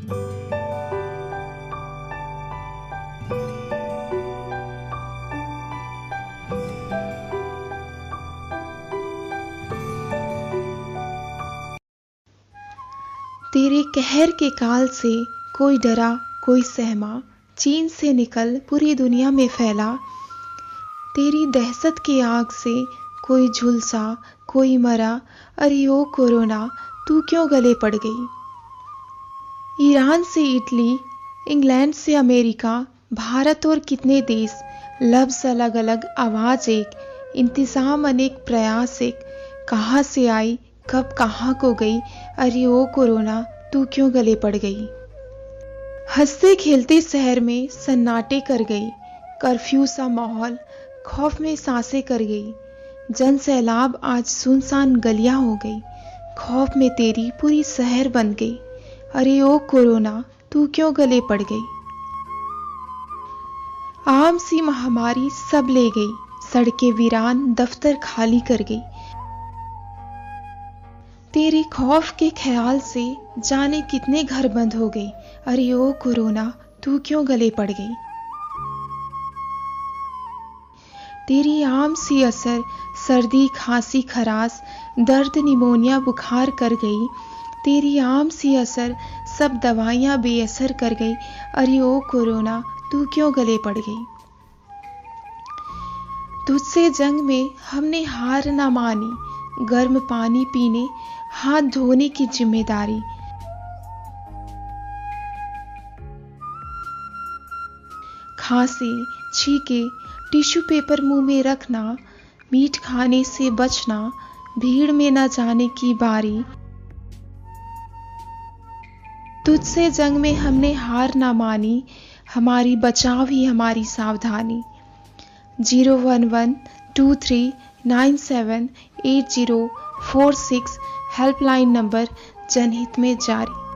तेरे कहर के काल से कोई डरा, कोई सहमा, चीन से निकल पूरी दुनिया में फैला। तेरी दहशत की आग से कोई झुलसा, कोई मरा, अरे ओ कोरोना, तू क्यों गले पड़ गई? ईरान से इटली, इंग्लैंड से अमेरिका, भारत और कितने देश, लफ्ज़ अलग अलग आवाज़ एक, इंतज़ाम अनेक, प्रयास एक, कहाँ से आई, कब कहाँ को गई, अरे ओ कोरोना, तू क्यों गले पड़ गई? हँसते खेलते शहर में सन्नाटे कर गई, कर्फ्यू सा माहौल, खौफ में साँसें कर गई, जन सैलाब आज सुनसान गलियाँ हो गई, खौफ में तेरी पूरी शहर बन गई। अरे ओ कोरोना, तू क्यों गले पड़ गई? आम सी महामारी सब ले गई, सड़कें वीरान दफ्तर खाली कर गई। तेरे खौफ के ख्याल से जाने कितने घर बंद हो गए। अरे ओ कोरोना, तू क्यों गले पड़ गई? तेरी आम सी असर, सर्दी, खांसी खरास दर्द, निमोनिया बुखार कर गई तेरी आम सी असर, सब दवाइयाँ बेअसर कर गई। अरे ओ कोरोना, तू क्यों गले पड़ गई? तुझसे जंग में हमने हार ना मानी, गर्म पानी पीने, हाथ धोने की ज़िम्मेदारी। खांसी, छीके, टिश्यू पेपर मुँह में रखना, मीठ खाने से बचना, भीड़ में न जाने की बारी। तुझसे जंग में हमने हार ना मानी, हमारी बचाव ही हमारी सावधानी। Zero one one two three nine seven eight zero four six helpline number जनहित में जारी।